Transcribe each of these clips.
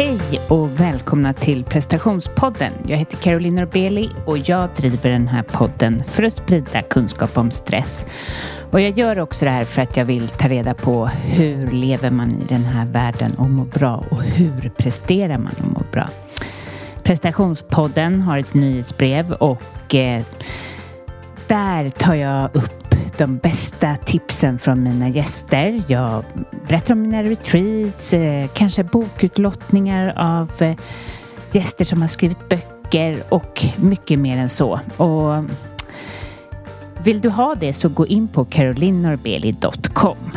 Hej och välkomna till prestationspodden. Jag heter Caroline Norbeli och jag driver den här podden för att sprida kunskap om stress. Och jag gör också det här för att jag vill ta reda på hur lever man i den här världen och mår bra och hur presterar man och mår bra. Prestationspodden har ett nyhetsbrev och eh, där tar jag upp de bästa tipsen från mina gäster. Jag berättar om mina retreats, eh, kanske bokutlottningar av eh, gäster som har skrivit böcker och mycket mer än så. Och vill du ha det så gå in på carolinnorbeli.com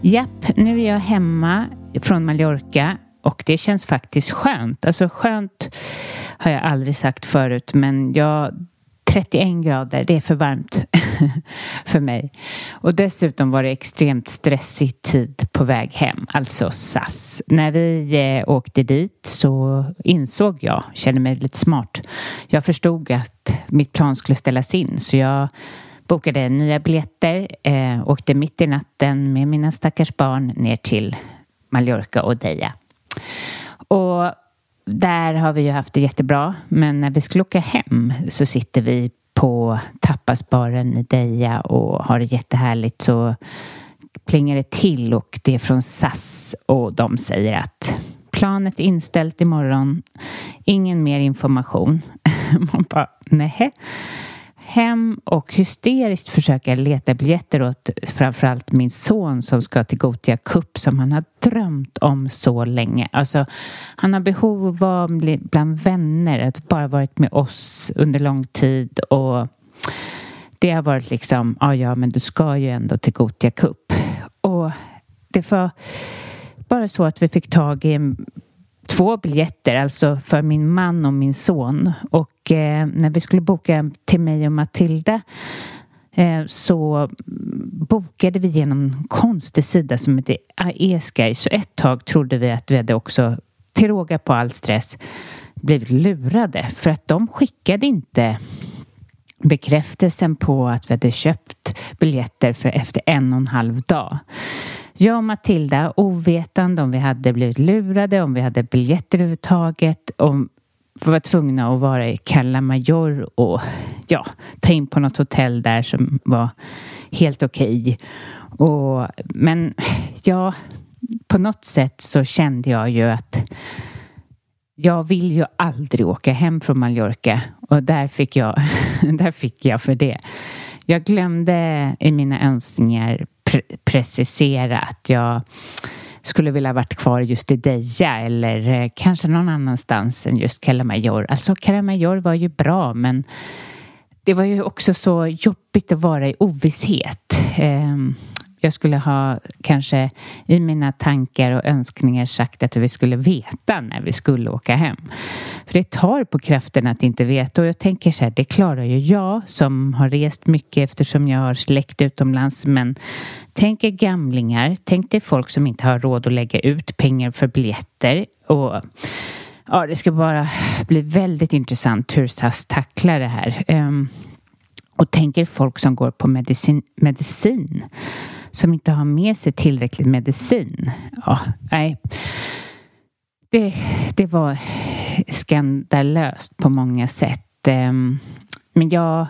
Japp, nu är jag hemma från Mallorca och det känns faktiskt skönt. Alltså skönt har jag aldrig sagt förut men jag 31 grader, det är för varmt för mig. Och dessutom var det extremt stressig tid på väg hem, alltså SAS. När vi eh, åkte dit så insåg jag, kände mig lite smart, jag förstod att mitt plan skulle ställas in så jag bokade nya biljetter, eh, åkte mitt i natten med mina stackars barn ner till Mallorca och Deja. Och där har vi ju haft det jättebra, men när vi skulle åka hem så sitter vi på tapasbaren i Deja och har det jättehärligt så plingar det till och det är från SAS och de säger att planet är inställt imorgon. Ingen mer information. Man bara, nej hem och hysteriskt försöka leta biljetter åt framförallt min son som ska till Gotia Cup som han har drömt om så länge. Alltså, han har behov av bland vänner, att bara varit med oss under lång tid och det har varit liksom, ja ja men du ska ju ändå till Gotia Cup. Och det var bara så att vi fick tag i en två biljetter, alltså för min man och min son. Och eh, när vi skulle boka till mig och Matilda eh, så bokade vi genom en konstig sida som heter Aeskai. Så ett tag trodde vi att vi hade också, till råga på all stress, blivit lurade. För att de skickade inte bekräftelsen på att vi hade köpt biljetter för efter en och en halv dag. Jag och Matilda, ovetande om vi hade blivit lurade, om vi hade biljetter överhuvudtaget, om vi var tvungna att vara i Cala Major och ja, ta in på något hotell där som var helt okej. Okay. men ja, på något sätt så kände jag ju att jag vill ju aldrig åka hem från Mallorca och där fick jag, där fick jag för det. Jag glömde i mina önskningar pre precisera att jag skulle vilja varit kvar just i Deja eller eh, kanske någon annanstans än just Kalamajor. Alltså Kalamajor var ju bra men det var ju också så jobbigt att vara i ovisshet. Ehm, jag skulle ha kanske i mina tankar och önskningar sagt att vi skulle veta när vi skulle åka hem. För det tar på kraften att inte veta och jag tänker så här, det klarar ju jag som har rest mycket eftersom jag har släkt utomlands men tänk er gamlingar, tänk dig folk som inte har råd att lägga ut pengar för biljetter och ja, det ska bara bli väldigt intressant hur SAS tacklar det här. Um, och tänker folk som går på medicin, medicin som inte har med sig tillräckligt medicin. Ja, nej. Det, det var skandalöst på många sätt. Ehm, men jag,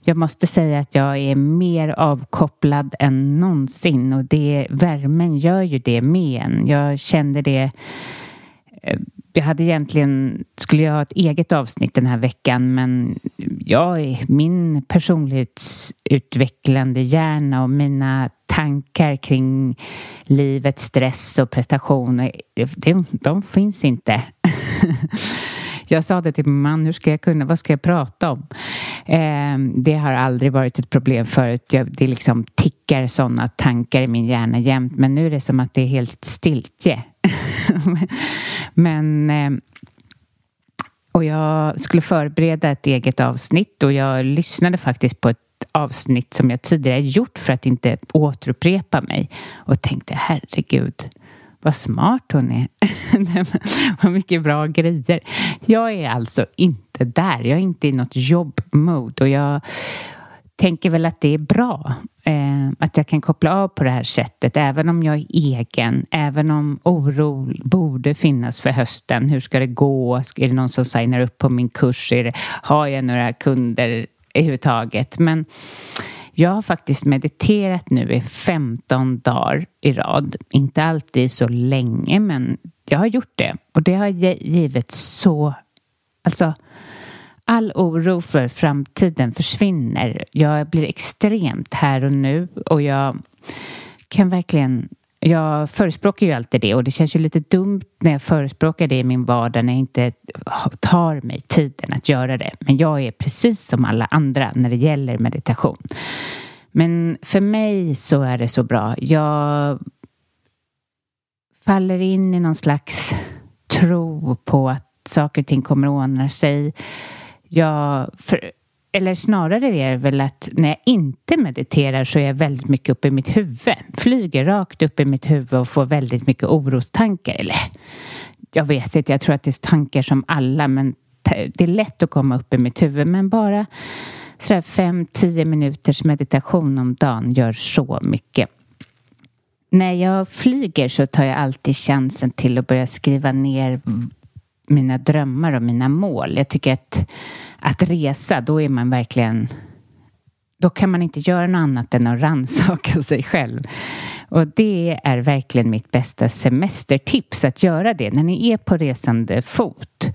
jag måste säga att jag är mer avkopplad än någonsin och det, värmen gör ju det med en. Jag kände det eh, jag hade egentligen, skulle jag ha ett eget avsnitt den här veckan men jag, min personlighetsutvecklande hjärna och mina tankar kring livet, stress och prestation de, de finns inte. Jag sa det till min man, hur ska jag kunna, vad ska jag prata om? Eh, det har aldrig varit ett problem förut. Jag, det liksom tickar sådana tankar i min hjärna jämt, men nu är det som att det är helt stiltje. men eh, och jag skulle förbereda ett eget avsnitt och jag lyssnade faktiskt på ett avsnitt som jag tidigare gjort för att inte återupprepa mig och tänkte herregud vad smart hon är. vad mycket bra grejer. Jag är alltså inte där. Jag är inte i något jobbmode och jag tänker väl att det är bra. Eh, att jag kan koppla av på det här sättet, även om jag är egen, även om oro borde finnas för hösten. Hur ska det gå? Är det någon som signar upp på min kurs? Är det, har jag några kunder överhuvudtaget? Men jag har faktiskt mediterat nu i 15 dagar i rad. Inte alltid så länge, men jag har gjort det. Och det har givit så... Alltså, all oro för framtiden försvinner. Jag blir extremt här och nu och jag kan verkligen jag förespråkar ju alltid det och det känns ju lite dumt när jag förespråkar det i min vardag när jag inte tar mig tiden att göra det. Men jag är precis som alla andra när det gäller meditation. Men för mig så är det så bra. Jag faller in i någon slags tro på att saker och ting kommer att ordna sig. Jag, för, eller snarare är det väl att när jag inte mediterar så är jag väldigt mycket uppe i mitt huvud. Flyger rakt upp i mitt huvud och får väldigt mycket orostankar. Eller jag vet inte, jag tror att det är tankar som alla men det är lätt att komma upp i mitt huvud men bara sådär fem, tio minuters meditation om dagen gör så mycket. När jag flyger så tar jag alltid chansen till att börja skriva ner mina drömmar och mina mål. Jag tycker att, att resa, då är man verkligen... Då kan man inte göra något annat än att rannsaka sig själv. Och det är verkligen mitt bästa semestertips att göra det när ni är på resande fot.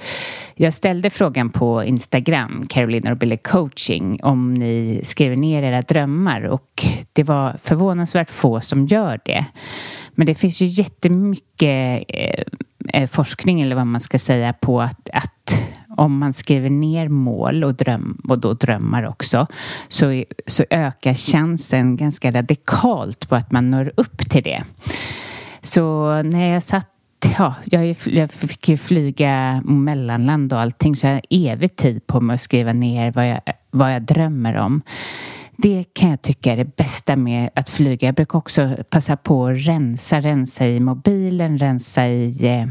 Jag ställde frågan på Instagram, Carolina och Billy coaching, om ni skriver ner era drömmar och det var förvånansvärt få som gör det. Men det finns ju jättemycket eh, Eh, forskning eller vad man ska säga på att, att om man skriver ner mål och, dröm, och då drömmar också så, så ökar chansen ganska radikalt på att man når upp till det. Så när jag satt Ja, jag, jag fick ju flyga mellanland och allting så jag har evig tid på mig att skriva ner vad jag, vad jag drömmer om. Det kan jag tycka är det bästa med att flyga. Jag brukar också passa på att rensa, rensa i mobilen, rensa i eh,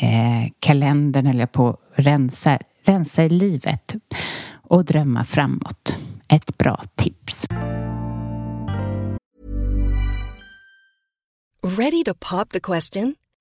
eh kalendern eller på rensa, rensa i livet och drömma framåt. Ett bra tips. Ready to pop the question?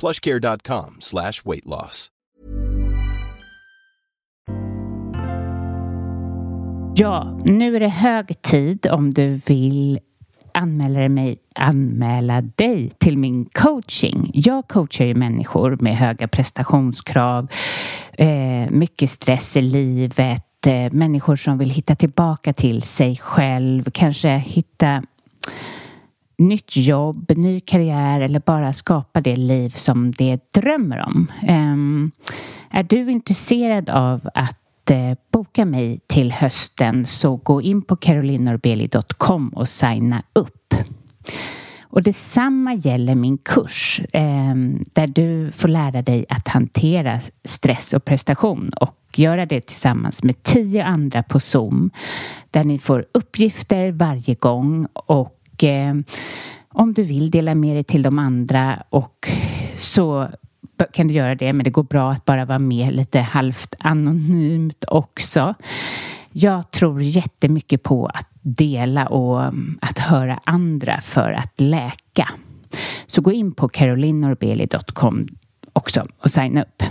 plushcare.com slash weight loss. Ja, nu är det hög tid om du vill anmäla, mig, anmäla dig till min coaching. Jag coachar ju människor med höga prestationskrav, eh, mycket stress i livet, eh, människor som vill hitta tillbaka till sig själv, kanske hitta nytt jobb, ny karriär eller bara skapa det liv som de drömmer om. Ehm, är du intresserad av att eh, boka mig till hösten så gå in på carolinorbeli.com och signa upp. Och detsamma gäller min kurs eh, där du får lära dig att hantera stress och prestation och göra det tillsammans med tio andra på Zoom där ni får uppgifter varje gång och eh, om du vill dela med dig till de andra och så kan du göra det men det går bra att bara vara med lite halvt anonymt också. Jag tror jättemycket på att dela och mm, att höra andra för att läka. Så gå in på carolinorbeli.com också och signa upp.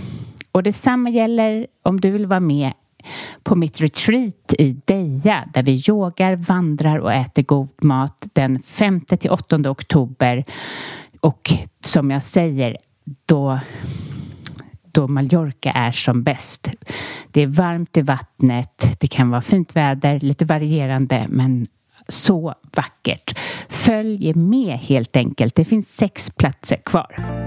Och detsamma gäller om du vill vara med på mitt retreat i Deja där vi yogar, vandrar och äter god mat den 5 till 8 oktober. Och som jag säger, då då Mallorca är som bäst. Det är varmt i vattnet, det kan vara fint väder, lite varierande men så vackert. Följ med helt enkelt. Det finns sex platser kvar.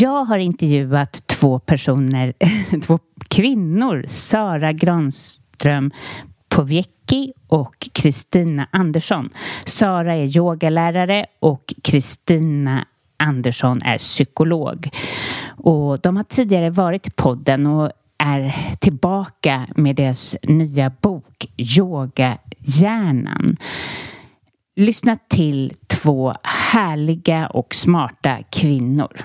Jag har intervjuat två personer, två kvinnor, Sara Granström Powiecki och Kristina Andersson. Sara är yogalärare och Kristina Andersson är psykolog. Och de har tidigare varit i podden och är tillbaka med deras nya bok Yogahjärnan. Lyssna till två härliga och smarta kvinnor.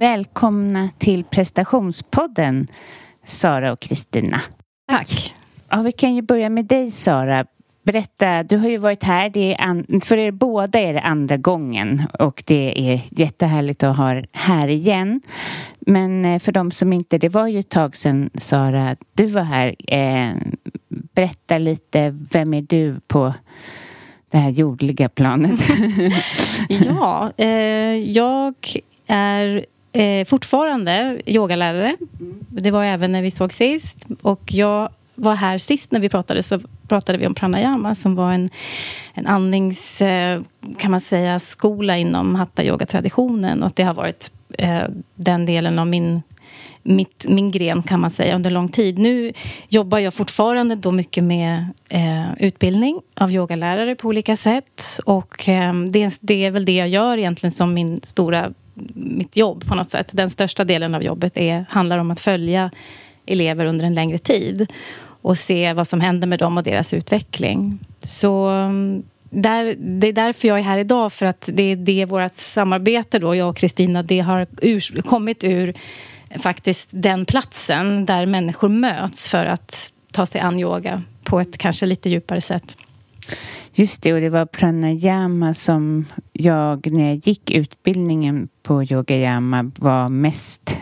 Välkomna till prestationspodden, Sara och Kristina. Tack. Ja, vi kan ju börja med dig, Sara. Berätta, du har ju varit här, det är an, för er båda är det andra gången och det är jättehärligt att ha er här igen. Men eh, för de som inte, det var ju ett tag sedan Sara, du var här. Eh, berätta lite, vem är du på det här jordliga planet? ja, eh, jag är eh, fortfarande yogalärare. Det var även när vi såg sist. Och jag var här sist när vi pratade så pratade vi om pranayama som var en, en andnings, eh, kan man säga, skola inom hatta yoga-traditionen. Och det har varit eh, den delen av min mitt, min gren kan man säga under lång tid. Nu jobbar jag fortfarande då mycket med eh, utbildning av yogalärare på olika sätt. Och eh, det, det, är väl det jag gör egentligen som min stora, mitt jobb på något sätt. Den största delen av jobbet är, handlar om att följa elever under en längre tid och se vad som händer med dem och deras utveckling. Så mm, där, det är därför jag är här idag, för att det är det vårt samarbete, då, jag och Kristina, det har ur, kommit ur faktiskt den platsen där människor möts för att ta sig an yoga på ett kanske lite djupare sätt. Just det, och det var pranayama som jag när jag gick utbildningen på yogayama var mest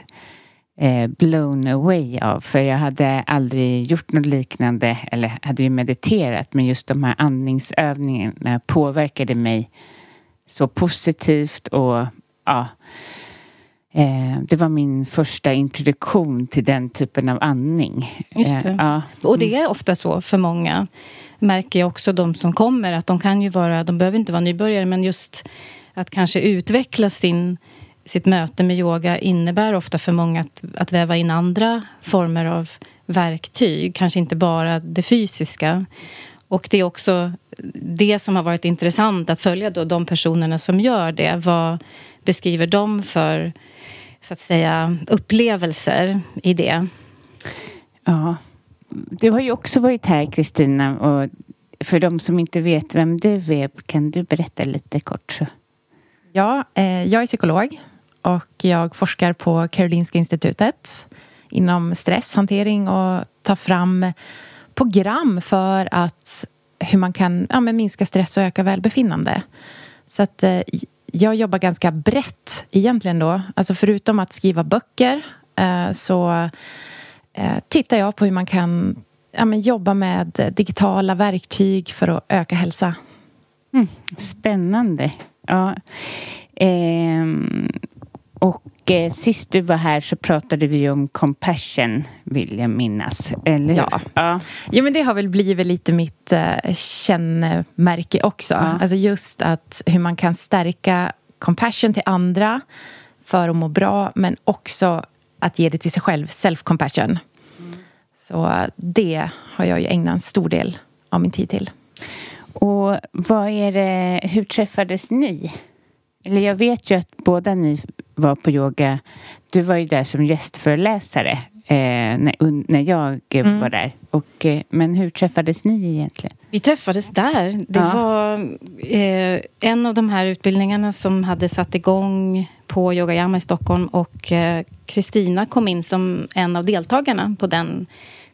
eh, blown away av. För jag hade aldrig gjort något liknande, eller hade ju mediterat, men just de här andningsövningarna påverkade mig så positivt och ja, Eh, det var min första introduktion till den typen av andning. Just det. Eh, ja. Och det är ofta så för många. Märker jag också de som kommer att de kan ju vara, de behöver inte vara nybörjare men just att kanske utveckla sin, sitt möte med yoga innebär ofta för många att, att väva in andra former av verktyg. Kanske inte bara det fysiska. Och det är också det som har varit intressant att följa då de personerna som gör det. Vad beskriver de för så att säga, upplevelser i det. Ja. Du har ju också varit här, Kristina. Och för de som inte vet vem du är, kan du berätta lite kort? Ja, eh, jag är psykolog och jag forskar på Karolinska institutet inom stresshantering och tar fram program för att hur man kan ja, minska stress och öka välbefinnande. Så att eh, jag jobbar ganska brett egentligen då. Alltså förutom att skriva böcker eh, så eh, tittar jag på hur man kan ja, men jobba med digitala verktyg för att öka hälsa. Mm, spännande. Ja. Eh, och eh, sist du var här så pratade vi om compassion, vill jag minnas. Eller Ja. ja. ja, men det har väl blivit lite mitt eh, kännemärke också. Ja. Alltså just att hur man kan stärka compassion till andra för att må bra, men också att ge det till sig själv, self-compassion. Mm. Så det har jag ju ägnat en stor del av min tid till. Och vad är det, hur träffades ni? Eller jag vet ju att båda ni var på yoga. Du var ju där som gästföreläsare eh, när, när jag mm. var där. Och, eh, men hur träffades ni egentligen? Vi träffades där. Det ja. var eh, en av de här utbildningarna som hade satt igång på Yogayama i Stockholm och eh, Kristina kom in som en av deltagarna på den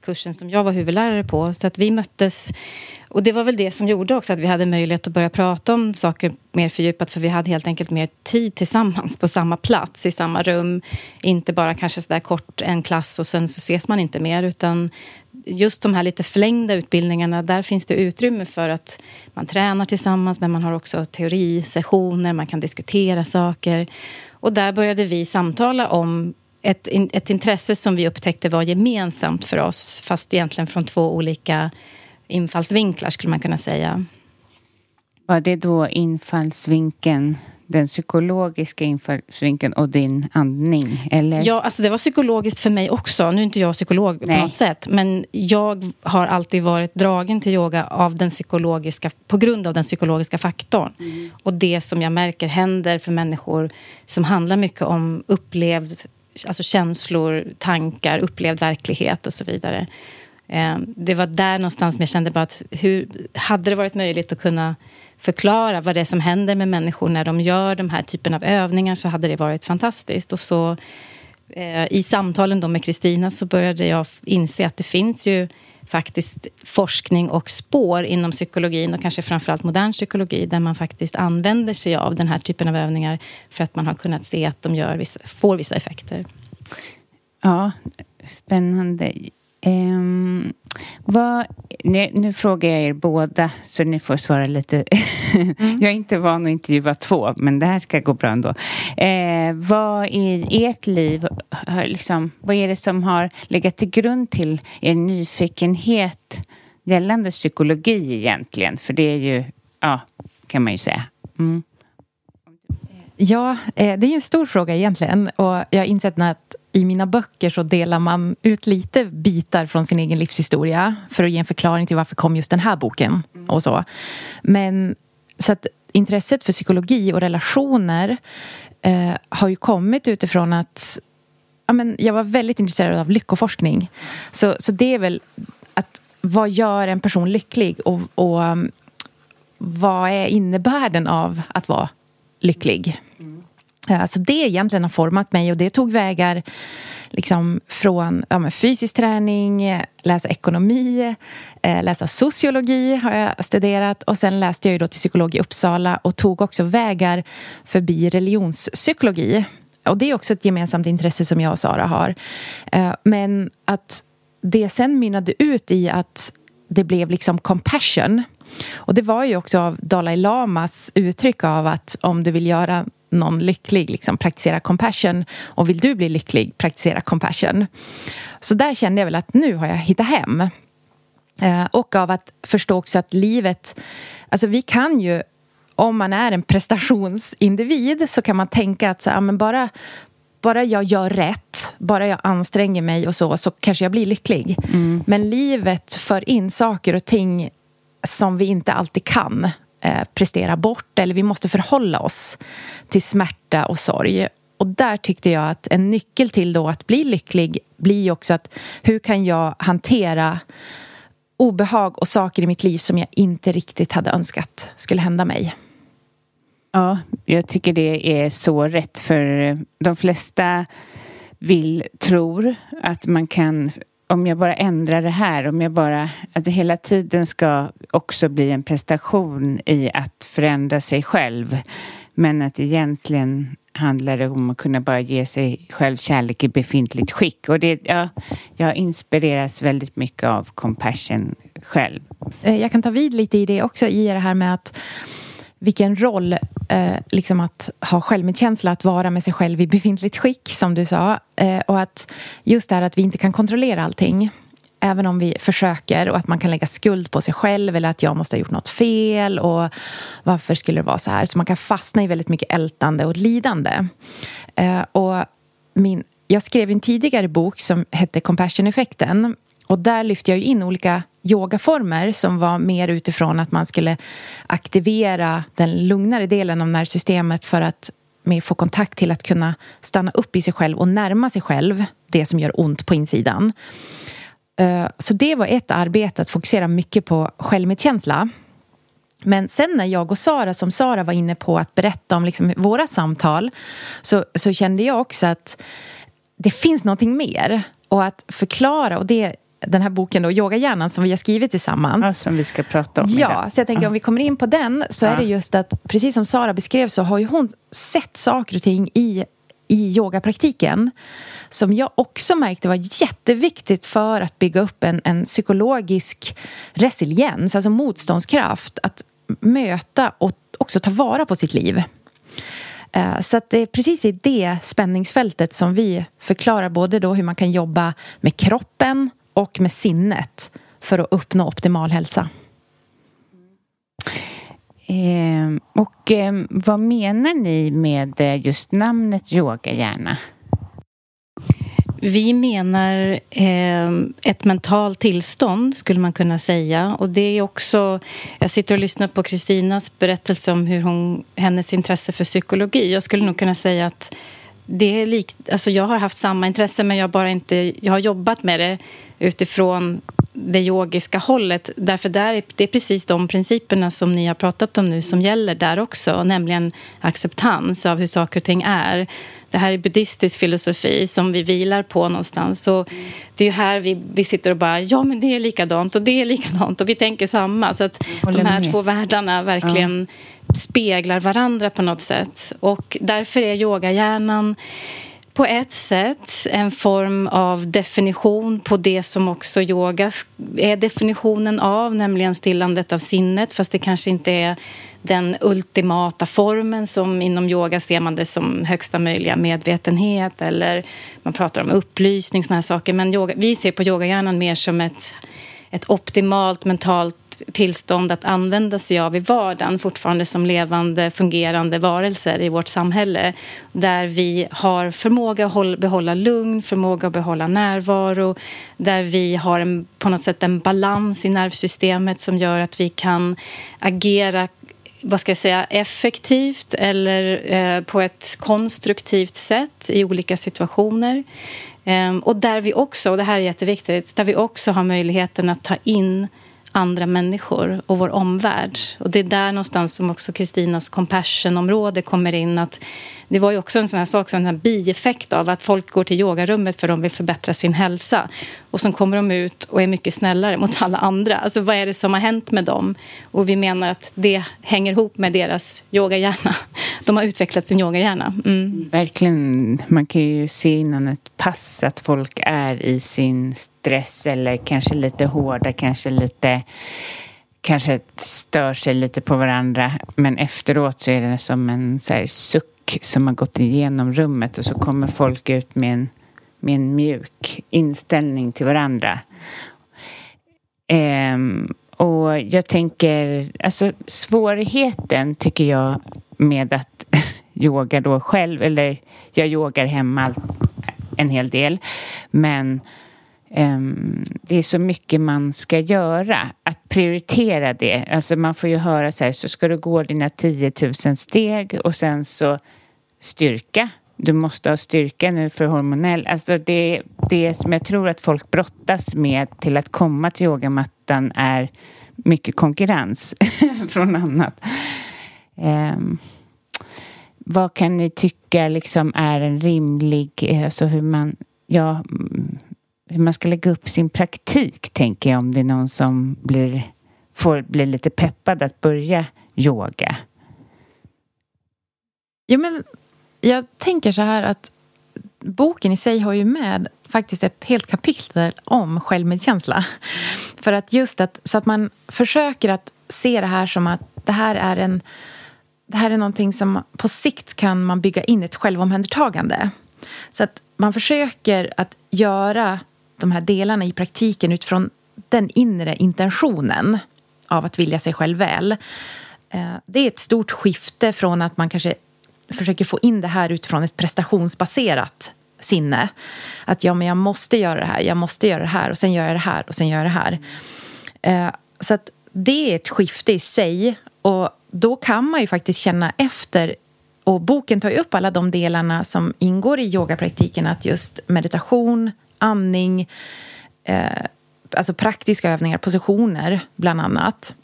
kursen som jag var huvudlärare på. Så att vi möttes och det var väl det som gjorde också att vi hade möjlighet att börja prata om saker mer fördjupat för vi hade helt enkelt mer tid tillsammans på samma plats, i samma rum. Inte bara kanske så där kort en klass och sen så ses man inte mer utan just de här lite förlängda utbildningarna, där finns det utrymme för att man tränar tillsammans men man har också teorisessioner, man kan diskutera saker. Och där började vi samtala om ett, ett intresse som vi upptäckte var gemensamt för oss fast egentligen från två olika infallsvinklar skulle man kunna säga. Var det då infallsvinkeln den psykologiska infallsvinkeln och din andning? Eller? Ja, alltså det var psykologiskt för mig också. Nu är inte jag psykolog Nej. på något sätt. Men jag har alltid varit dragen till yoga av den psykologiska, på grund av den psykologiska faktorn. Mm. Och det som jag märker händer för människor som handlar mycket om upplevd alltså känslor, tankar, upplevd verklighet och så vidare. Ehm, det var där någonstans jag kände bara att hur, hade det varit möjligt att kunna förklara vad det är som händer med människor när de gör de här typen av övningar så hade det varit fantastiskt. Och så eh, i samtalen då med Kristina så började jag inse att det finns ju faktiskt forskning och spår inom psykologin och kanske framförallt modern psykologi där man faktiskt använder sig av den här typen av övningar för att man har kunnat se att de gör vissa, får vissa effekter. Ja, spännande. Um, vad, nu, nu, frågar jag er båda så ni får svara lite. Mm. jag är inte van att intervjua två, men det här ska gå bra ändå. Eh, vad i ert liv, liksom, vad är det som har legat till grund till er nyfikenhet gällande psykologi egentligen? För det är ju, ja, kan man ju säga. Mm. Ja, eh, det är en stor fråga egentligen. Och jag har insett att i mina böcker så delar man ut lite bitar från sin egen livshistoria för att ge en förklaring till varför kom just den här boken och så. Men så att intresset för psykologi och relationer eh, har ju kommit utifrån att ja, men jag var väldigt intresserad av lyckoforskning. Så, så det är väl att vad gör en person lycklig och, och vad är innebörden av att vara lycklig? Så alltså det egentligen har format mig och det tog vägar liksom från ja, fysisk träning, läsa ekonomi, eh, läsa sociologi har jag studerat och sen läste jag ju då till psykolog i Uppsala och tog också vägar förbi religionspsykologi. Och det är också ett gemensamt intresse som jag och Sara har. Eh, men att det sen mynnade ut i att det blev liksom compassion. Och det var ju också av Dalai Lamas uttryck av att om du vill göra någon lycklig, liksom, praktisera compassion. Och vill du bli lycklig, praktisera compassion. Så där kände jag väl att nu har jag hittat hem. Eh, och av att förstå också att livet... Alltså vi kan ju, om man är en prestationsindivid så kan man tänka att så, ja, men bara, bara jag gör rätt, bara jag anstränger mig och så, så kanske jag blir lycklig. Mm. Men livet för in saker och ting som vi inte alltid kan eh, prestera bort eller vi måste förhålla oss till smärta och sorg. Och där tyckte jag att en nyckel till då att bli lycklig blir också att hur kan jag hantera obehag och saker i mitt liv som jag inte riktigt hade önskat skulle hända mig. Ja, jag tycker det är så rätt för de flesta vill, tror att man kan om jag bara ändrar det här, om jag bara... Att det hela tiden ska också bli en prestation i att förändra sig själv. Men att egentligen handlar det om att kunna bara ge sig själv kärlek i befintligt skick. Och det, ja, jag inspireras väldigt mycket av compassion själv. Eh, jag kan ta vid lite i det också, i det här med att vilken roll eh, liksom att ha självmedkänsla, att vara med sig själv i befintligt skick, som du sa. Eh, och att just det här att vi inte kan kontrollera allting. Även om vi försöker och att man kan lägga skuld på sig själv eller att jag måste ha gjort något fel och varför skulle det vara så här? Så man kan fastna i väldigt mycket ältande och lidande. Eh, och min, jag skrev en tidigare bok som hette Compassion-effekten och där lyfte jag in olika yogaformer som var mer utifrån att man skulle aktivera den lugnare delen av nervsystemet för att mer få kontakt till att kunna stanna upp i sig själv och närma sig själv det som gör ont på insidan. Eh, så det var ett arbete, att fokusera mycket på självmedkänsla. Men sen när jag och Sara, som Sara var inne på att berätta om liksom våra samtal så, så kände jag också att det finns någonting mer. Och att förklara, och det den här boken då, Yogahjärnan, som vi har skrivit tillsammans. Ja, som vi ska prata om Ja, idag. så jag tänker ja. om vi kommer in på den så ja. är det just att precis som Sara beskrev så har ju hon sett saker och ting i, i yogapraktiken som jag också märkte var jätteviktigt för att bygga upp en, en psykologisk resiliens, alltså motståndskraft att möta och också ta vara på sitt liv. Eh, så att det är precis i det spänningsfältet som vi förklarar både då hur man kan jobba med kroppen och med sinnet för att uppnå optimal hälsa. Eh, och eh, vad menar ni med eh, just namnet yogahjärna? Vi menar eh, ett mentalt tillstånd, skulle man kunna säga. Och det är också... Jag sitter och lyssnar på Kristinas berättelse om hur hon, hennes intresse för psykologi. Jag skulle nog kunna säga att det är lik, Alltså jag har haft samma intresse, men jag, bara inte, jag har jobbat med det utifrån det yogiska hållet. Därför där är, det är precis de principerna som ni har pratat om nu som gäller där också, nämligen acceptans av hur saker och ting är. Det här är buddhistisk filosofi som vi vilar på någonstans. Så det är här vi, vi sitter och bara, ja men det är likadant och det är likadant och vi tänker samma. Så att de här med. två världarna verkligen ja. speglar varandra på något sätt. Och därför är yogahjärnan på ett sätt en form av definition på det som också yoga är definitionen av, nämligen stillandet av sinnet fast det kanske inte är den ultimata formen som inom yoga ser man det som högsta möjliga medvetenhet eller man pratar om upplysning, såna här saker. Men yoga, vi ser på yogahjärnan mer som ett, ett optimalt mentalt tillstånd att använda sig av i vardagen fortfarande som levande, fungerande varelser i vårt samhälle där vi har förmåga att behålla lugn, förmåga att behålla närvaro där vi har en, på något sätt en balans i nervsystemet som gör att vi kan agera vad ska jag säga, effektivt eller eh, på ett konstruktivt sätt i olika situationer. Eh, och där vi också, och det här är jätteviktigt, där vi också har möjligheten att ta in andra människor och vår omvärld. Och det är där någonstans som också Kristinas compassion-område kommer in. Att det var ju också en sån här sak, en här bieffekt av att folk går till yogarummet för att de vill förbättra sin hälsa. Och så kommer de ut och är mycket snällare mot alla andra. Alltså vad är det som har hänt med dem? Och vi menar att det hänger ihop med deras yogahjärna. De har utvecklat sin yogahjärna. Mm. Verkligen. Man kan ju se innan ett pass att folk är i sin stress eller kanske lite hårda, kanske lite kanske stör sig lite på varandra men efteråt så är det som en så här, suck som har gått igenom rummet och så kommer folk ut med en, med en mjuk inställning till varandra. Ehm, och jag tänker, alltså svårigheten tycker jag med att yoga då själv, eller jag yogar hemma en hel del, men um, det är så mycket man ska göra. Att prioritera det. Alltså man får ju höra så här, så ska du gå dina 10 000 steg och sen så styrka. Du måste ha styrka nu för hormonell. Alltså det, det som jag tror att folk brottas med till att komma till yogamattan är mycket konkurrens från annat. Um, vad kan ni tycka liksom är en rimlig, alltså hur man, ja, mm, hur man ska lägga upp sin praktik, tänker jag, om det är någon som blir, får bli lite peppad att börja yoga? Jo, men jag tänker så här att boken i sig har ju med faktiskt ett helt kapitel om självmedkänsla. För att just att, så att man försöker att se det här som att det här är en det här är någonting som på sikt kan man bygga in ett självomhändertagande. Så att man försöker att göra de här delarna i praktiken utifrån den inre intentionen av att vilja sig själv väl. Eh, det är ett stort skifte från att man kanske försöker få in det här utifrån ett prestationsbaserat sinne. Att ja, men jag måste göra det här, jag måste göra det här och sen gör jag det här och sen gör jag det här. Eh, så att det är ett skifte i sig och då kan man ju faktiskt känna efter och boken tar ju upp alla de delarna som ingår i yogapraktiken att just meditation, andning, eh, alltså praktiska övningar, positioner bland annat.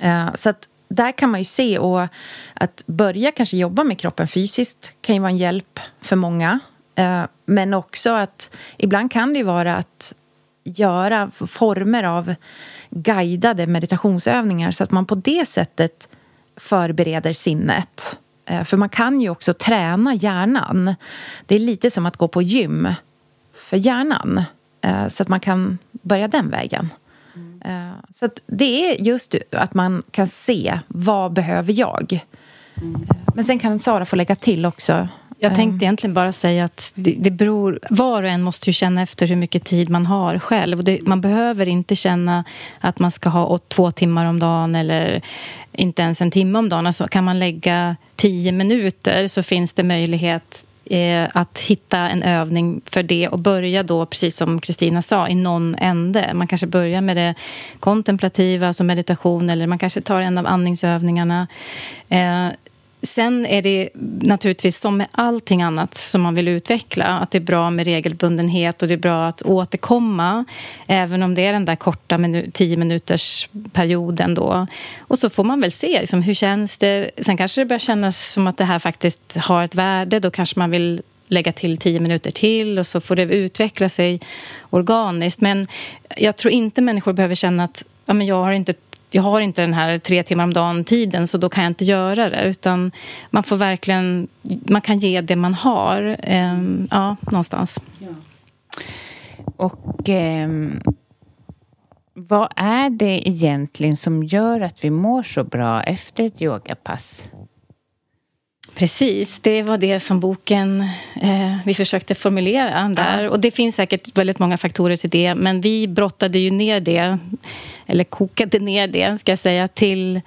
Eh, så att där kan man ju se och att börja kanske jobba med kroppen fysiskt kan ju vara en hjälp för många. Eh, men också att ibland kan det ju vara att göra former av guidade meditationsövningar så att man på det sättet förbereder sinnet. Eh, för man kan ju också träna hjärnan. Det är lite som att gå på gym för hjärnan. Eh, så att man kan börja den vägen. Mm. Så det är just att man kan se vad behöver jag. Mm. Men sen kan Sara få lägga till också. Jag tänkte egentligen bara säga att det, det beror, var och en måste ju känna efter hur mycket tid man har själv. Det, man behöver inte känna att man ska ha två timmar om dagen eller inte ens en timme om dagen. Alltså kan man lägga tio minuter så finns det möjlighet Eh, att hitta en övning för det och börja då, precis som Kristina sa, i någon ände. Man kanske börjar med det kontemplativa, alltså meditation eller man kanske tar en av andningsövningarna. Eh, Sen är det naturligtvis som med allting annat som man vill utveckla att det är bra med regelbundenhet och det är bra att återkomma även om det är den där korta minu tio minuters perioden då. Och så får man väl se liksom, hur känns det. Sen kanske det börjar kännas som att det här faktiskt har ett värde. Då kanske man vill lägga till tio minuter till och så får det utveckla sig organiskt. Men jag tror inte människor behöver känna att ja, men jag har inte jag har inte den här tre timmar om dagen tiden så då kan jag inte göra det. Utan man får verkligen, man kan ge det man har, eh, ja, någonstans. Ja. Och eh, vad är det egentligen som gör att vi mår så bra efter ett yogapass? Precis, det var det som boken eh, vi försökte formulera där. Ja. Och det finns säkert väldigt många faktorer till det, men vi brottade ju ner det, eller kokade ner det, ska jag säga, till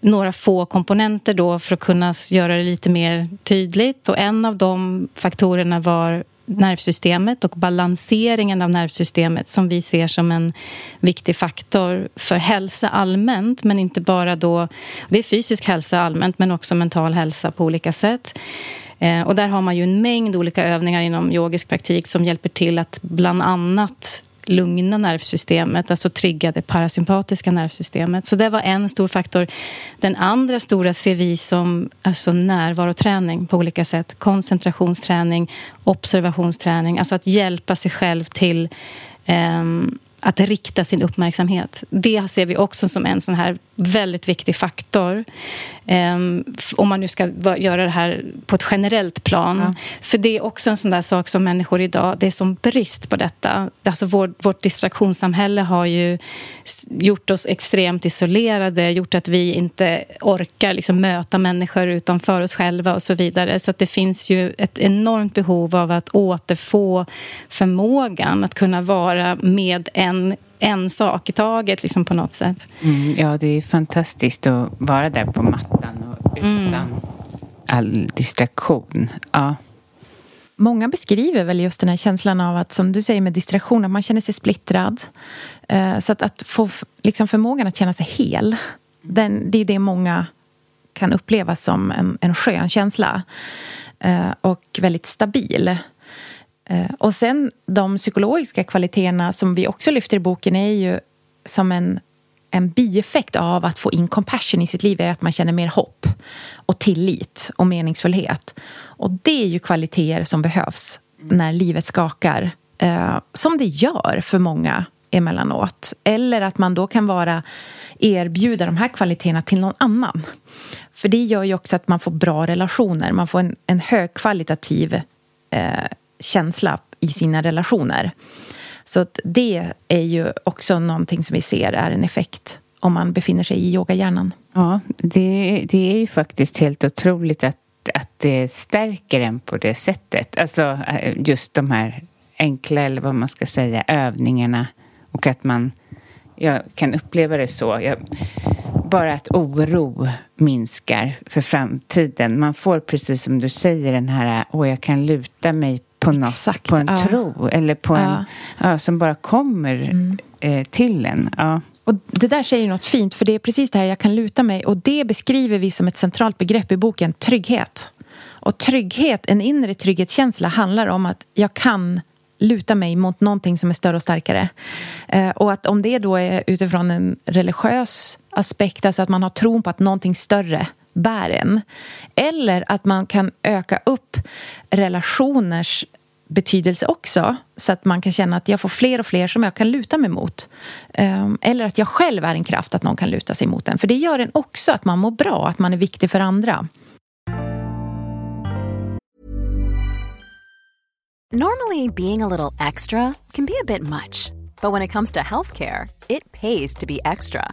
några få komponenter då för att kunna göra det lite mer tydligt. Och en av de faktorerna var nervsystemet och balanseringen av nervsystemet som vi ser som en viktig faktor för hälsa allmänt, men inte bara då... Det är fysisk hälsa allmänt, men också mental hälsa på olika sätt. Eh, och där har man ju en mängd olika övningar inom yogisk praktik som hjälper till att bland annat lugna nervsystemet, alltså trigga det parasympatiska nervsystemet. Så det var en stor faktor. Den andra stora ser vi som alltså närvaroträning på olika sätt. Koncentrationsträning, observationsträning, alltså att hjälpa sig själv till um, att rikta sin uppmärksamhet. Det ser vi också som en sån här väldigt viktig faktor. Um, om man nu ska göra det här på ett generellt plan. Ja. För det är också en sån där sak som människor idag, det är som brist på detta. Alltså vår, vårt distraktionssamhälle har ju gjort oss extremt isolerade, gjort att vi inte orkar liksom möta människor utanför oss själva och så vidare. Så det finns ju ett enormt behov av att återfå förmågan att kunna vara med en en sak i taget liksom på något sätt. Mm, ja, det är fantastiskt att vara där på mattan och utan mm. all distraktion. Ja. Många beskriver väl just den här känslan av att, som du säger med distraktion, att man känner sig splittrad. Eh, så att, att få liksom förmågan att känna sig hel, den, det är det många kan uppleva som en, en skön känsla. Eh, och väldigt stabil. Eh, och sen de psykologiska kvaliteterna som vi också lyfter i boken är ju som en, en bieffekt av att få in compassion i sitt liv är att man känner mer hopp och tillit och meningsfullhet. Och det är ju kvaliteter som behövs när livet skakar. Eh, som det gör för många emellanåt. Eller att man då kan vara erbjuda de här kvaliteterna till någon annan. För det gör ju också att man får bra relationer. Man får en, en högkvalitativ eh, känsla i sina relationer. Så det är ju också någonting som vi ser är en effekt om man befinner sig i yogahjärnan. Ja, det, det är ju faktiskt helt otroligt att, att det stärker en på det sättet. Alltså eh, just de här enkla, eller vad man ska säga, övningarna och att man jag kan uppleva det så. Jag, bara att oro minskar för framtiden. Man får precis som du säger den här, åh jag kan luta mig på, något, Exakt, på en ja. tro eller på ja. en, ja, som bara kommer mm. eh, till en. Ja. Och det där säger något fint, för det är precis det här jag kan luta mig och det beskriver vi som ett centralt begrepp i boken, trygghet. Och trygghet, en inre trygghetskänsla handlar om att jag kan luta mig mot någonting som är större och starkare. Eh, och att om det då är utifrån en religiös aspekt, alltså att man har tron på att någonting större bär en. Eller att man kan öka upp relationers betydelse också så att man kan känna att jag får fler och fler som jag kan luta mig mot. Ehm, eller att jag själv är en kraft att någon kan luta sig mot en. För det gör en också att man mår bra, att man är viktig för andra. Normally being a little extra can be a bit much. But when it comes to healthcare, it pays to be extra.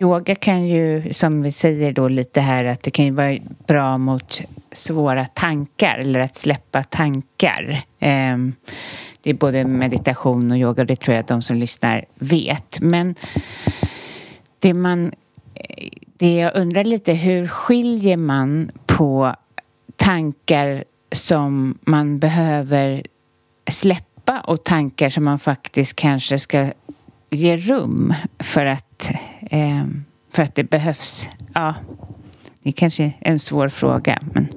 Yoga kan ju, som vi säger då lite här, att det kan ju vara bra mot svåra tankar eller att släppa tankar. Ehm, det är både meditation och yoga och det tror jag att de som lyssnar vet. Men det man... Det jag undrar lite, hur skiljer man på tankar som man behöver släppa och tankar som man faktiskt kanske ska ge rum för att, eh, för att det behövs. Ja, det är kanske en svår fråga. Men...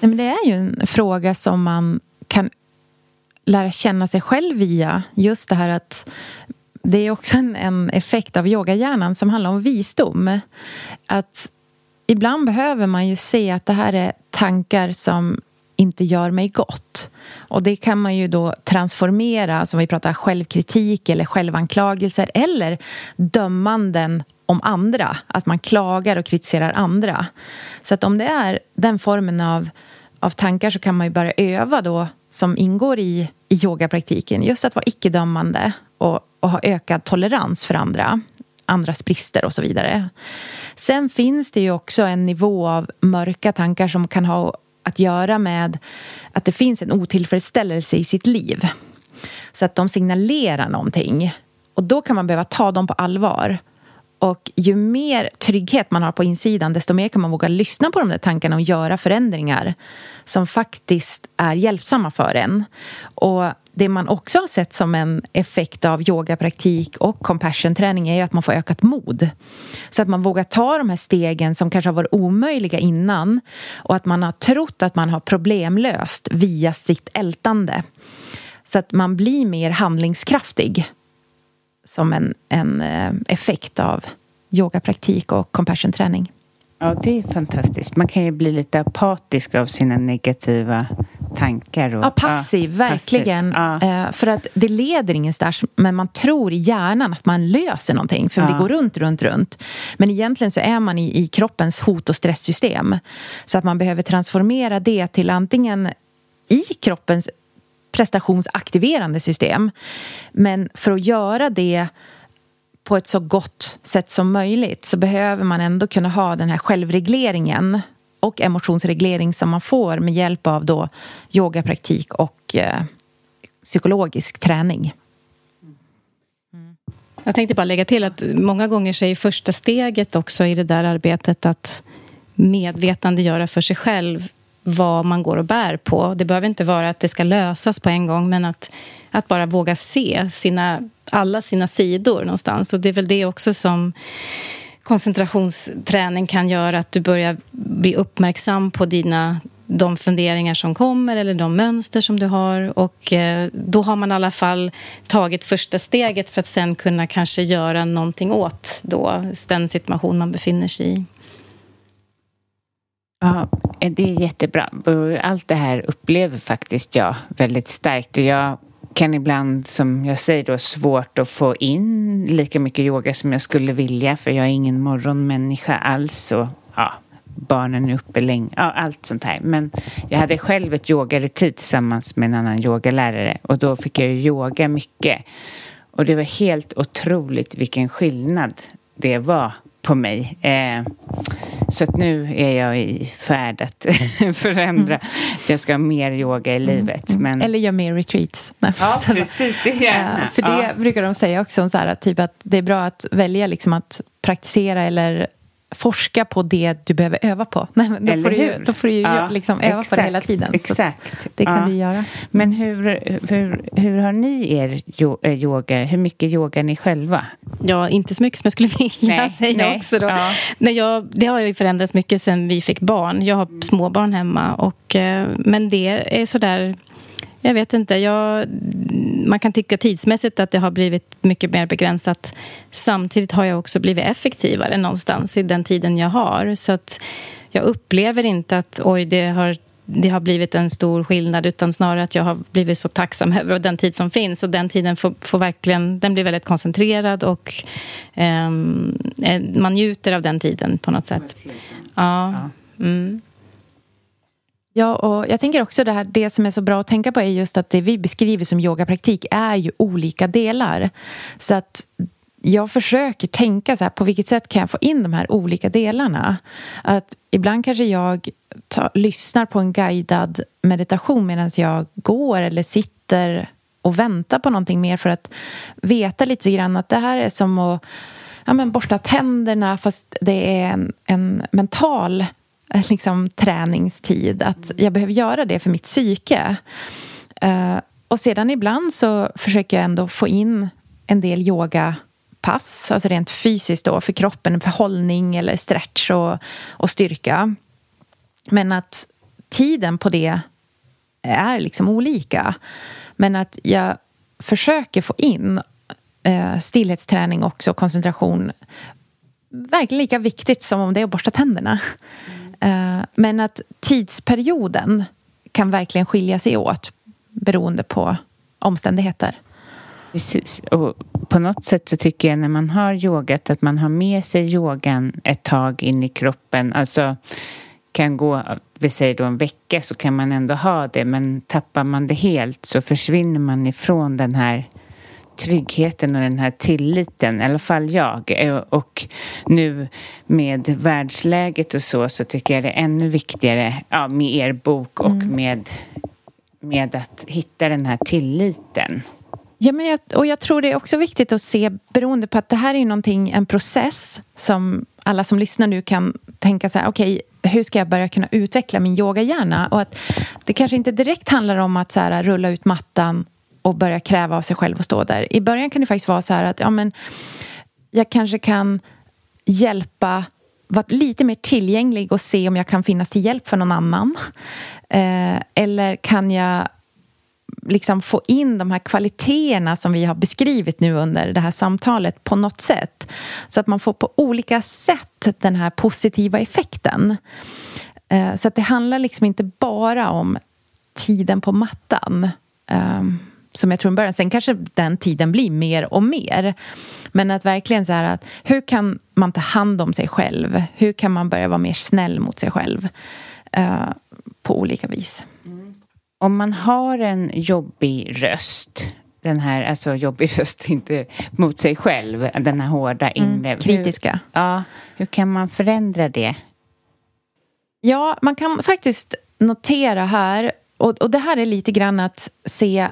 Nej, men det är ju en fråga som man kan lära känna sig själv via. Just det här att det är också en, en effekt av yogahjärnan som handlar om visdom. Att ibland behöver man ju se att det här är tankar som inte gör mig gott. Och det kan man ju då transformera, som vi pratar självkritik eller självanklagelser eller dömanden om andra. Att man klagar och kritiserar andra. Så att om det är den formen av, av tankar så kan man ju börja öva då som ingår i, i yogapraktiken. Just att vara icke-dömande och, och ha ökad tolerans för andra andras brister och så vidare. Sen finns det ju också en nivå av mörka tankar som kan ha att göra med att det finns en otillfredsställelse i sitt liv. Så att de signalerar någonting. Och då kan man behöva ta dem på allvar. Och ju mer trygghet man har på insidan desto mer kan man våga lyssna på de där tankarna och göra förändringar som faktiskt är hjälpsamma för en. Och det man också har sett som en effekt av yogapraktik och compassion-träning är att man får ökat mod. Så att man vågar ta de här stegen som kanske har varit omöjliga innan och att man har trott att man har problemlöst via sitt ältande. Så att man blir mer handlingskraftig som en, en eh, effekt av yogapraktik och compassion-träning. Ja, det är fantastiskt. Man kan ju bli lite apatisk av sina negativa tankar. Och, ja, passiv, ja, verkligen. Passiv. Ja. Eh, för att det leder ingenstans, men man tror i hjärnan att man löser någonting, för ja. det går runt, runt, runt. Men egentligen så är man i, i kroppens hot och stresssystem. Så att man behöver transformera det till antingen i kroppens prestationsaktiverande system. Men för att göra det på ett så gott sätt som möjligt så behöver man ändå kunna ha den här självregleringen och emotionsreglering som man får med hjälp av då yogapraktik och eh, psykologisk träning. Mm. Jag tänkte bara lägga till att många gånger så är första steget också i det där arbetet att medvetandegöra för sig själv vad man går och bär på. Det behöver inte vara att det ska lösas på en gång men att, att bara våga se sina, alla sina sidor någonstans. Och det är väl det också som koncentrationsträning kan göra att du börjar bli uppmärksam på dina de funderingar som kommer eller de mönster som du har. Och eh, Då har man i alla fall tagit första steget för att sen kunna kanske göra någonting åt då, den situation man befinner sig i. Ja, det är jättebra. Allt det här upplever faktiskt jag väldigt starkt. Och jag kan ibland, som jag säger då, svårt att få in lika mycket yoga som jag skulle vilja för jag är ingen morgonmänniska alls. Och, ja, barnen är uppe länge, ja, allt sånt här. Men jag hade själv ett yogaretreat tillsammans med en annan yogalärare och då fick jag yoga mycket. Och det var helt otroligt vilken skillnad det var på mig. Eh, så att nu är jag i färd att förändra. Mm. Jag ska ha mer yoga i livet. Mm. Men... Eller göra mer retreats. Ja, precis. Det gärna. För det ja. brukar de säga också, så här, typ att det är bra att välja liksom att praktisera eller forska på det du behöver öva på. Nej, då, Eller får du, ju, då får du ju ja, liksom öva exakt, på det hela tiden. Exakt. det kan ja. du göra. Men hur, hur, hur har ni er eh, yoga? Hur mycket yogar ni själva? Ja, inte så mycket som jag skulle vilja nej, säga nej, också. Då. Ja. Nej, jag, det har ju förändrats mycket sen vi fick barn. Jag har småbarn hemma. Och, eh, men det är sådär Jag vet inte. Jag, man kan tycka tidsmässigt att det har blivit mycket mer begränsat. Samtidigt har jag också blivit effektivare någonstans i den tiden jag har. Så att jag upplever inte att oj, det har det har blivit en stor skillnad utan snarare att jag har blivit så tacksam över den tid som finns. Och den tiden får, får verkligen, den blir väldigt koncentrerad och um, man njuter av den tiden på något sätt. Ja. Mm. Ja, och jag tänker också det här, det som är så bra att tänka på är just att det vi beskriver som yogapraktik är ju olika delar. Så att jag försöker tänka så här, på vilket sätt kan jag få in de här olika delarna? Att ibland kanske jag ta, lyssnar på en guidad meditation medan jag går eller sitter och väntar på någonting mer för att veta lite grann att det här är som att ja, men borsta tänderna fast det är en, en mental Eh, liksom, träningstid. Att jag behöver göra det för mitt psyke. Uh, och sedan ibland så försöker jag ändå få in en del yogapass, alltså rent fysiskt då, för kroppen, för hållning eller stretch och, och styrka. Men att tiden på det är liksom olika. Men att jag försöker få in eh, stillhetsträning också, koncentration. Verkligen lika viktigt som om det är att borsta tänderna. Mm. Eh, men att tidsperioden kan verkligen skilja sig åt beroende på omständigheter. Precis. Och på något sätt så tycker jag när man har yogat att man har med sig yogan ett tag in i kroppen. Alltså kan gå, vi säger då en vecka så kan man ändå ha det men tappar man det helt så försvinner man ifrån den här tryggheten och den här tilliten, i alla fall jag. Eh, och nu med världsläget och så, så tycker jag det är ännu viktigare ja, med er bok och mm. med, med att hitta den här tilliten. Ja, men jag, och jag tror det är också viktigt att se, beroende på att det här är någonting, en process som alla som lyssnar nu kan tänka så här, okej, okay, hur ska jag börja kunna utveckla min yogahjärna? Och att det kanske inte direkt handlar om att så här, rulla ut mattan och börja kräva av sig själv att stå där. I början kan det faktiskt vara så här att ja, men, jag kanske kan hjälpa vara lite mer tillgänglig och se om jag kan finnas till hjälp för någon annan. Eh, eller kan jag liksom få in de här kvaliteterna som vi har beskrivit nu under det här samtalet på något sätt. Så att man får på olika sätt den här positiva effekten. Eh, så att det handlar liksom inte bara om tiden på mattan. Ehm, som jag tror i början. Sen kanske den tiden blir mer och mer. Men att verkligen så här att hur kan man ta hand om sig själv? Hur kan man börja vara mer snäll mot sig själv? Uh, på olika vis. Mm. Om man har en jobbig röst den här, alltså jobbig röst, inte mot sig själv, den här hårda mm, inre. Mm, kritiska. Hur, ja, hur kan man förändra det? Ja, man kan faktiskt notera här, och, och det här är lite grann att se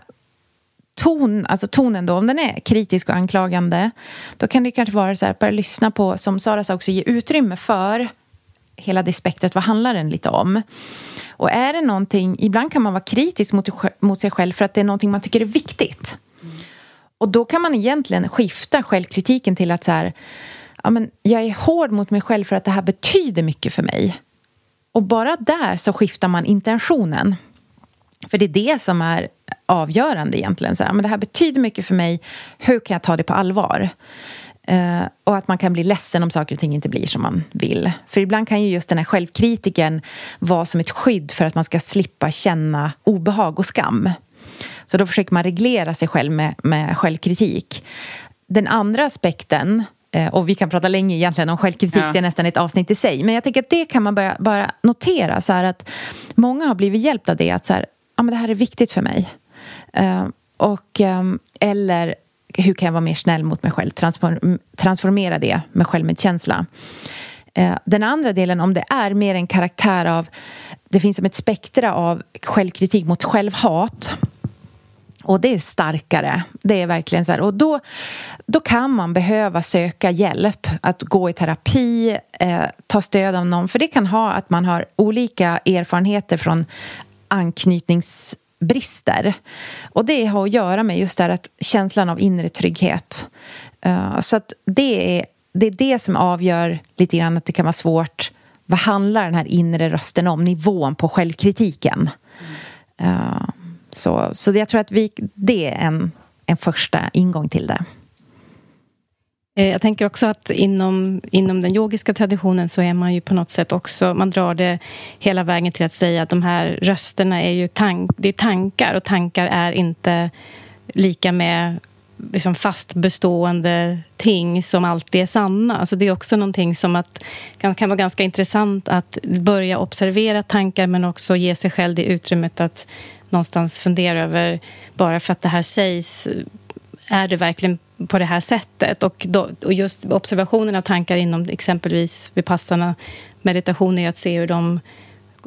ton, alltså tonen då, om den är kritisk och anklagande, då kan det kanske vara så här, börja lyssna på, som Sara sa också, ge utrymme för hela det spektret, vad handlar den lite om? Och är det någonting, ibland kan man vara kritisk mot, mot sig själv för att det är någonting man tycker är viktigt. Mm. Och då kan man egentligen skifta självkritiken till att så här, ja men jag är hård mot mig själv för att det här betyder mycket för mig. Och bara där så skiftar man intentionen. För det är det som är avgörande egentligen. Så här, men det här betyder mycket för mig. Hur kan jag ta det på allvar? Uh, och att man kan bli ledsen om saker och ting inte blir som man vill. För ibland kan ju just den här självkritiken vara som ett skydd för att man ska slippa känna obehag och skam. Så då försöker man reglera sig själv med, med självkritik. Den andra aspekten uh, och vi kan prata länge egentligen om självkritik, ja. det är nästan ett avsnitt i sig. Men jag tänker att det kan man bara, bara notera, så att många har blivit hjälpta av det. Att så här, ja, men det här är viktigt för mig. Eh, och, ehm, eller hur kan jag vara mer snäll mot mig själv? Transformera det med självmedkänsla. Eh, den andra delen, om det är mer en karaktär av... Det finns som ett spektra av självkritik mot självhat. Och det är starkare. Det är verkligen så här. Och då, då kan man behöva söka hjälp. Att gå i terapi, eh, ta stöd av någon. För det kan ha att man har olika erfarenheter från anknytnings... Brister. Och det har att göra med just det här att känslan av inre trygghet. Uh, så att det är, det är det som avgör lite grann att det kan vara svårt. Vad handlar den här inre rösten om? Nivån på självkritiken. Uh, så, så jag tror att vi, det är en, en första ingång till det. Eh, jag tänker också att inom, inom den yogiska traditionen så är man ju på något sätt också... Man drar det hela vägen till att säga att de här rösterna är ju tank, det är tankar och tankar är inte lika med liksom fast bestående ting som alltid är sanna. Alltså det är också någonting som att, kan, kan vara ganska intressant att börja observera tankar men också ge sig själv det utrymmet att någonstans fundera över bara för att det här sägs är det verkligen på det här sättet? Och, då, och just observationen av tankar inom exempelvis Vipassana meditation är att se hur de,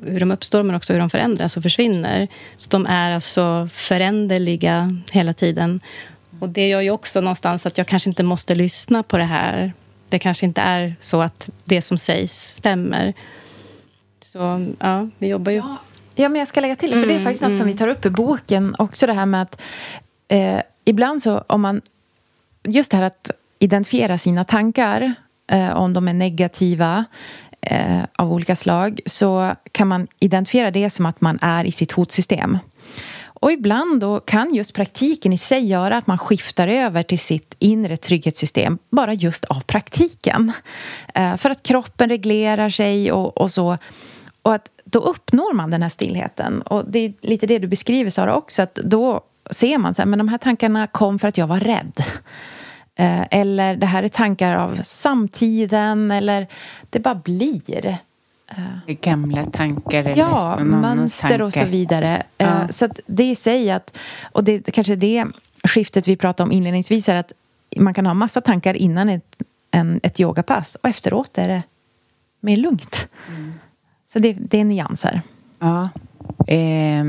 hur de uppstår men också hur de förändras och försvinner. Så de är alltså föränderliga hela tiden. Och det gör ju också någonstans att jag kanske inte måste lyssna på det här. Det kanske inte är så att det som sägs stämmer. Så ja, vi jobbar ju... Ja, men jag ska lägga till, för det är mm, faktiskt mm. något som vi mm. tar upp i boken. Också det här med att eh, ibland så om man... Just det här att identifiera sina tankar, eh, om de är negativa eh, av olika slag, så kan man identifiera det som att man är i sitt hotsystem. Och ibland då kan just praktiken i sig göra att man skiftar över till sitt inre trygghetssystem bara just av praktiken. Eh, för att kroppen reglerar sig och, och så. Och att då uppnår man den här stillheten. Och det är lite det du beskriver, Sara, också. Att då ser man så här, men de här tankarna kom för att jag var rädd. Eh, eller det här är tankar av samtiden, eller det bara blir. Gamla tankar eller Ja, mönster tankar. och så vidare. Eh, ja. Så det i sig att, och det kanske det skiftet vi pratade om inledningsvis är att man kan ha massa tankar innan ett, en, ett yogapass och efteråt är det mer lugnt. Mm. Så det, det är nyanser. Ja. Eh,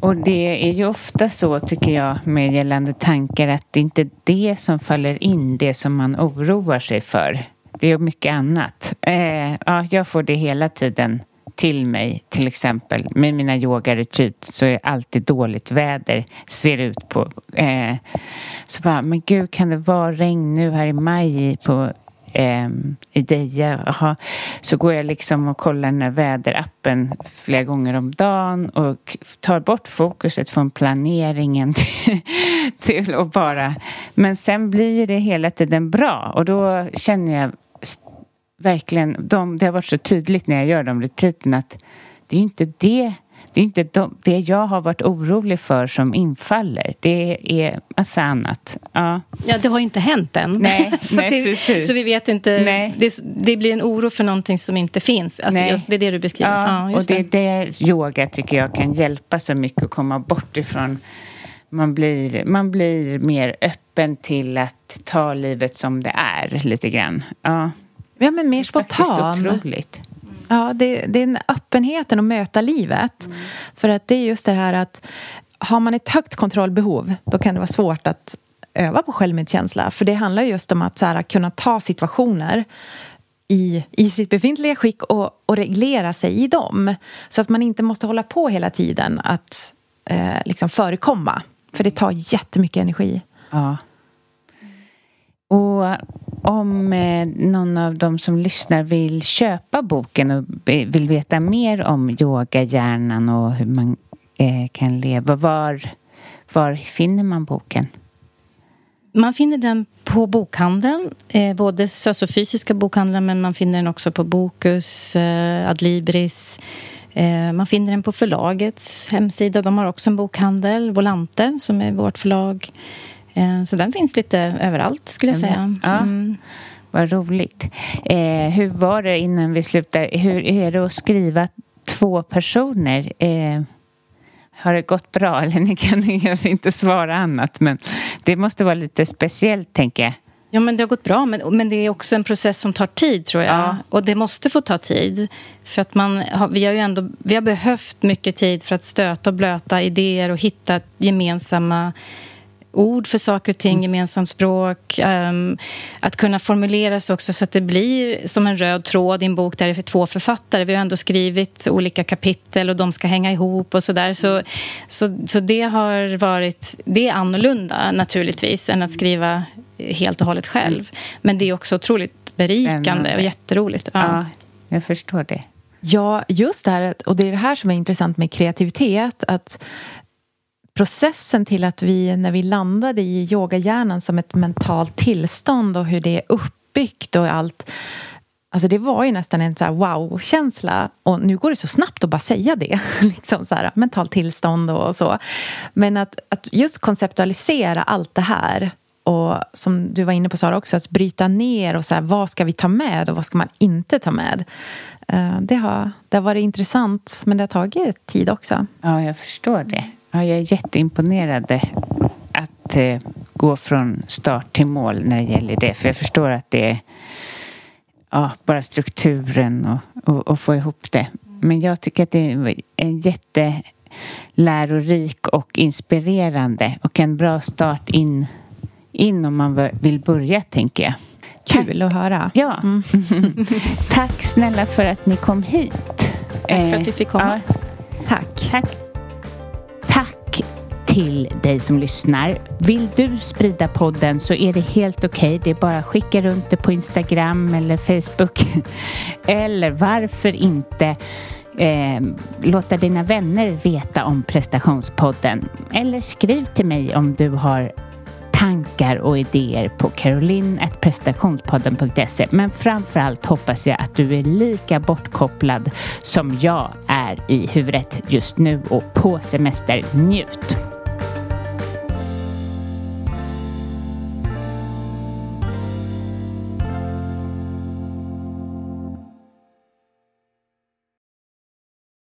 och det är ju ofta så, tycker jag, med gällande tankar att det inte är det som faller in, det som man oroar sig för det är mycket annat. Eh, ja, jag får det hela tiden till mig, till exempel med mina yogaretreat så är det alltid dåligt väder, ser ut på. Eh, så bara, men gud, kan det vara regn nu här i maj på eh, i Deja. Aha. Så går jag liksom och kollar den här väderappen flera gånger om dagen och tar bort fokuset från planeringen till, till att bara... Men sen blir det hela tiden bra och då känner jag verkligen, de, det har varit så tydligt när jag gör de retreaterna att det är inte det det är inte de, det jag har varit orolig för som infaller. Det är massa annat. Ja, ja det har ju inte hänt än. Nej, så, nej, det, så vi vet inte. Det, det, blir en oro för någonting som inte finns. Alltså just, det är det du beskriver. Ja, ja och det är det yoga tycker jag kan hjälpa så mycket att komma bort ifrån. Man blir, man blir mer öppen till att ta livet som det är lite grann. Ja. Ja, men mer spontan. Det är otroligt. Ja, det, det är en öppenheten att möta livet. Mm. För att det är just det här att har man ett högt kontrollbehov då kan det vara svårt att öva på självmedkänsla. För det handlar just om att så här, kunna ta situationer i, i sitt befintliga skick och, och reglera sig i dem. Så att man inte måste hålla på hela tiden att eh, liksom förekomma. För det tar jättemycket energi. Ja. Och om eh, någon av de som lyssnar vill köpa boken och vill veta mer om yogahjärnan och hur man eh, kan leva, var, var finner man boken? Man finner den på bokhandeln, eh, både alltså fysiska bokhandeln men man finner den också på Bokus, eh, Adlibris. Eh, man finner den på förlagets hemsida. De har också en bokhandel, Volante, som är vårt förlag. Eh, så den finns lite överallt skulle jag säga. Ja. Mm. Vad roligt. Eh, hur var det innan vi slutade? Hur är det att skriva två personer? Eh, har det gått bra? Eller ni kan kanske inte svara annat men det måste vara lite speciellt tänker jag. Ja, men det har gått bra, men, men det är också en process som tar tid, tror jag. Ja. Och det måste få ta tid. För att man har, vi, har ju ändå, vi har behövt mycket tid för att stöta och blöta idéer och hitta gemensamma ord för saker och ting, mm. gemensamt språk. Um, att kunna formulera sig också så att det blir som en röd tråd i en bok där det är två författare. Vi har ändå skrivit olika kapitel och de ska hänga ihop och så där. Så, så, så det har varit... Det är annorlunda naturligtvis än att skriva helt och hållet själv. Mm. Men det är också otroligt berikande och jätteroligt. Ja. ja, jag förstår det. Ja, just det här, och det är det här som är intressant med kreativitet. Att processen till att vi, när vi landade i yogahjärnan som ett mentalt tillstånd och hur det är uppbyggt och allt. Alltså det var ju nästan en så wow-känsla. Och nu går det så snabbt att bara säga det. liksom så här, mentalt tillstånd och så. Men att, att just konceptualisera allt det här och som du var inne på Sara också, att bryta ner och så här, vad ska vi ta med och vad ska man inte ta med? Eh, det har, det har varit intressant, men det har tagit tid också. Ja, jag förstår det. Ja, jag är jätteimponerad att eh, gå från start till mål när det gäller det. För jag förstår att det är ja, bara strukturen och, och, och få ihop det. Men jag tycker att det är en jättelärorik och inspirerande och en bra start in, in om man vill börja, tänker jag. Kul att höra. Ja. Mm. Tack snälla för att ni kom hit. Tack för att vi fick komma. Ja. Tack. Tack. Tack till dig som lyssnar. Vill du sprida podden så är det helt okej. Okay. Det är bara att skicka runt det på Instagram eller Facebook. eller varför inte eh, låta dina vänner veta om prestationspodden. Eller skriv till mig om du har tankar och idéer på caroline.prestationspodden.se. Men framförallt hoppas jag att du är lika bortkopplad som jag är i huvudet just nu och på semester. Njut!